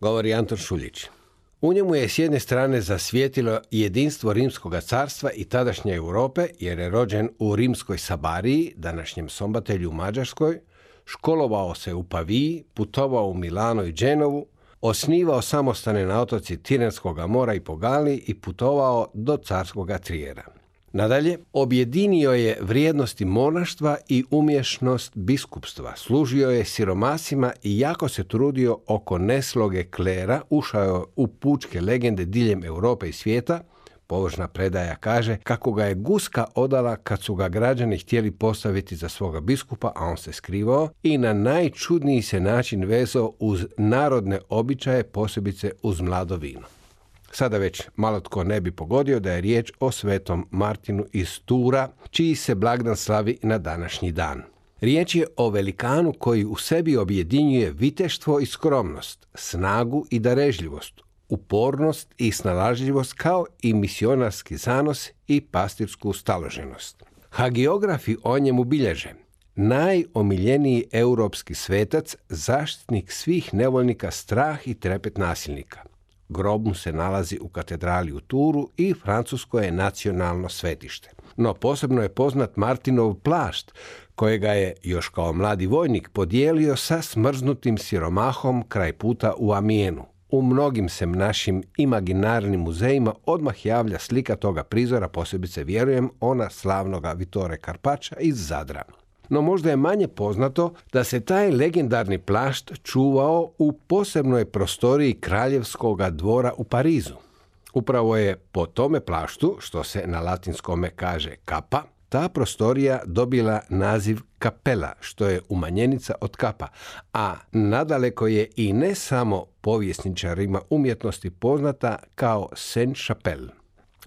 Govori Anton Šuljić. U njemu je s jedne strane zasvijetilo jedinstvo Rimskog carstva i tadašnje Europe, jer je rođen u Rimskoj Sabariji, današnjem Sombatelju u Mađarskoj, školovao se u Paviji, putovao u Milano i Dženovu, osnivao samostane na otoci Tirenskog mora i Pogali i putovao do carskoga Trijera. Nadalje, objedinio je vrijednosti monaštva i umješnost biskupstva. Služio je siromasima i jako se trudio oko nesloge klera, ušao u pučke legende diljem Europe i svijeta, Površna predaja kaže kako ga je guska odala kad su ga građani htjeli postaviti za svoga biskupa, a on se skrivao i na najčudniji se način vezao uz narodne običaje, posebice uz mlado vino. Sada već malo tko ne bi pogodio da je riječ o svetom Martinu iz Tura, čiji se blagdan slavi na današnji dan. Riječ je o velikanu koji u sebi objedinjuje viteštvo i skromnost, snagu i darežljivost, upornost i snalažljivost kao i misionarski zanos i pastirsku staloženost. Hagiografi o njemu bilježe najomiljeniji europski svetac, zaštitnik svih nevoljnika, strah i trepet nasilnika – Grob mu se nalazi u katedrali u Turu i Francusko je nacionalno svetište. No posebno je poznat Martinov plašt, kojega je još kao mladi vojnik podijelio sa smrznutim siromahom kraj puta u Amijenu. U mnogim se našim imaginarnim muzejima odmah javlja slika toga prizora, posebice vjerujem ona slavnoga Vitore Karpača iz Zadra no možda je manje poznato da se taj legendarni plašt čuvao u posebnoj prostoriji kraljevskog dvora u Parizu. Upravo je po tome plaštu, što se na latinskome kaže kapa, ta prostorija dobila naziv kapela, što je umanjenica od kapa, a nadaleko je i ne samo povjesničarima umjetnosti poznata kao Saint-Chapelle.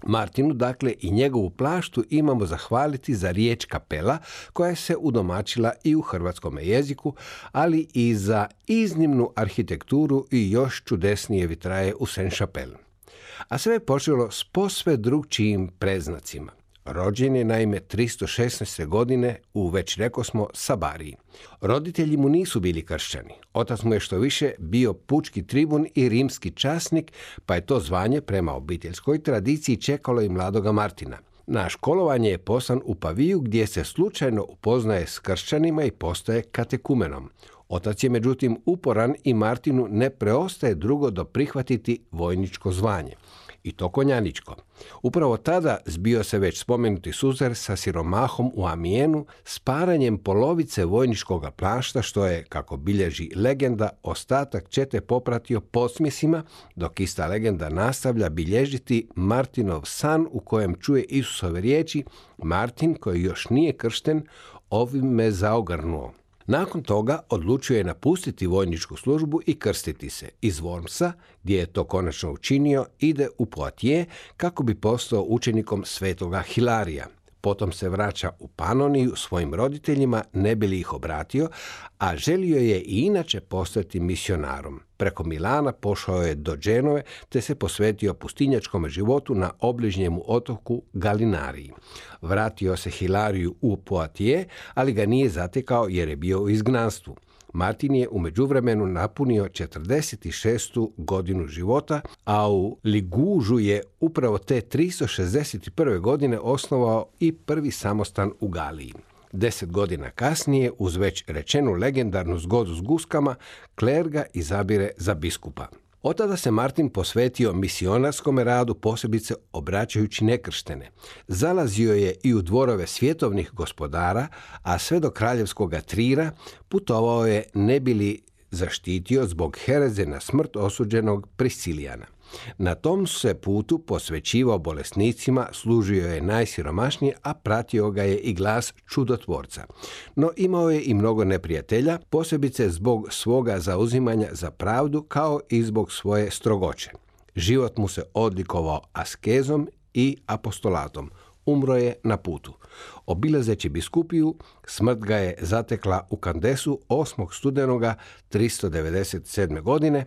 Martinu, dakle, i njegovu plaštu imamo zahvaliti za riječ kapela koja se udomačila i u hrvatskom jeziku, ali i za iznimnu arhitekturu i još čudesnije vitraje u Saint-Chapelle. A sve je počelo s posve drugčijim preznacima. Rođen je naime 316. godine u, već reko smo, Sabariji. Roditelji mu nisu bili kršćani. Otac mu je što više bio pučki tribun i rimski časnik, pa je to zvanje prema obiteljskoj tradiciji čekalo i mladoga Martina. Na školovanje je poslan u Paviju gdje se slučajno upoznaje s kršćanima i postaje katekumenom. Otac je međutim uporan i Martinu ne preostaje drugo do prihvatiti vojničko zvanje i to konjaničko. Upravo tada zbio se već spomenuti suzer sa siromahom u Amijenu s paranjem polovice vojničkog plašta što je, kako bilježi legenda, ostatak čete popratio posmjesima, dok ista legenda nastavlja bilježiti Martinov san u kojem čuje Isusove riječi Martin koji još nije kršten ovim me zaogrnuo. Nakon toga odlučio je napustiti vojničku službu i krstiti se. Iz Wormsa, gdje je to konačno učinio, ide u Poitiers kako bi postao učenikom svetoga Hilarija. Potom se vraća u Panoniju svojim roditeljima, ne bi li ih obratio, a želio je i inače postati misionarom. Preko Milana pošao je do Dženove te se posvetio pustinjačkom životu na obližnjemu otoku Galinariji. Vratio se Hilariju u Poitiers, ali ga nije zatekao jer je bio u izgnanstvu. Martin je u međuvremenu napunio 46. godinu života, a u Ligužu je upravo te 361. godine osnovao i prvi samostan u Galiji. Deset godina kasnije, uz već rečenu legendarnu zgodu s guskama, Klerga izabire za biskupa. Od tada se Martin posvetio misionarskom radu, posebice obraćajući nekrštene. Zalazio je i u dvorove svjetovnih gospodara, a sve do kraljevskog trira putovao je ne bili zaštitio zbog hereze na smrt osuđenog Prisilijana. Na tom se putu posvećivao bolesnicima, služio je najsiromašnije, a pratio ga je i glas čudotvorca. No imao je i mnogo neprijatelja, posebice zbog svoga zauzimanja za pravdu kao i zbog svoje strogoće. Život mu se odlikovao askezom i apostolatom. Umro je na putu. Obilazeći biskupiju, smrt ga je zatekla u Kandesu 8. studenoga 397. godine,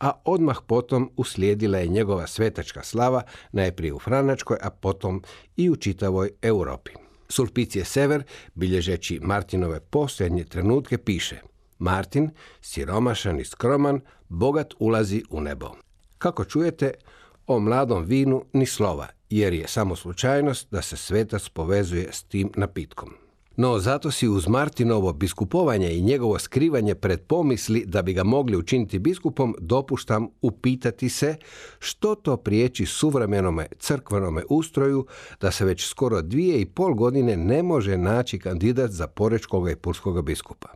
a odmah potom uslijedila je njegova svetačka slava, najprije u Franačkoj, a potom i u čitavoj Europi. Sulpicije Sever, bilježeći Martinove posljednje trenutke, piše Martin, siromašan i skroman, bogat ulazi u nebo. Kako čujete, o mladom vinu ni slova, jer je samo slučajnost da se svetac povezuje s tim napitkom. No zato si uz Martinovo biskupovanje i njegovo skrivanje pred pomisli da bi ga mogli učiniti biskupom dopuštam upitati se što to priječi suvremenome crkvenome ustroju da se već skoro dvije i pol godine ne može naći kandidat za porečkog i pulskog biskupa.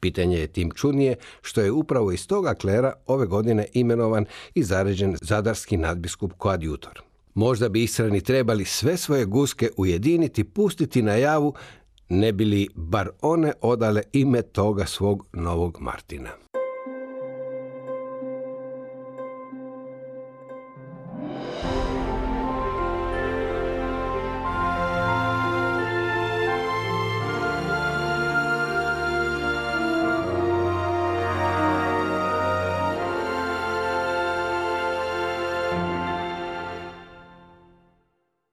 Pitanje je tim čudnije što je upravo iz toga klera ove godine imenovan i zaređen zadarski nadbiskup koadjutor. Možda bi Israni trebali sve svoje guske ujediniti, pustiti na javu, ne bi li bar one odale ime toga svog novog Martina.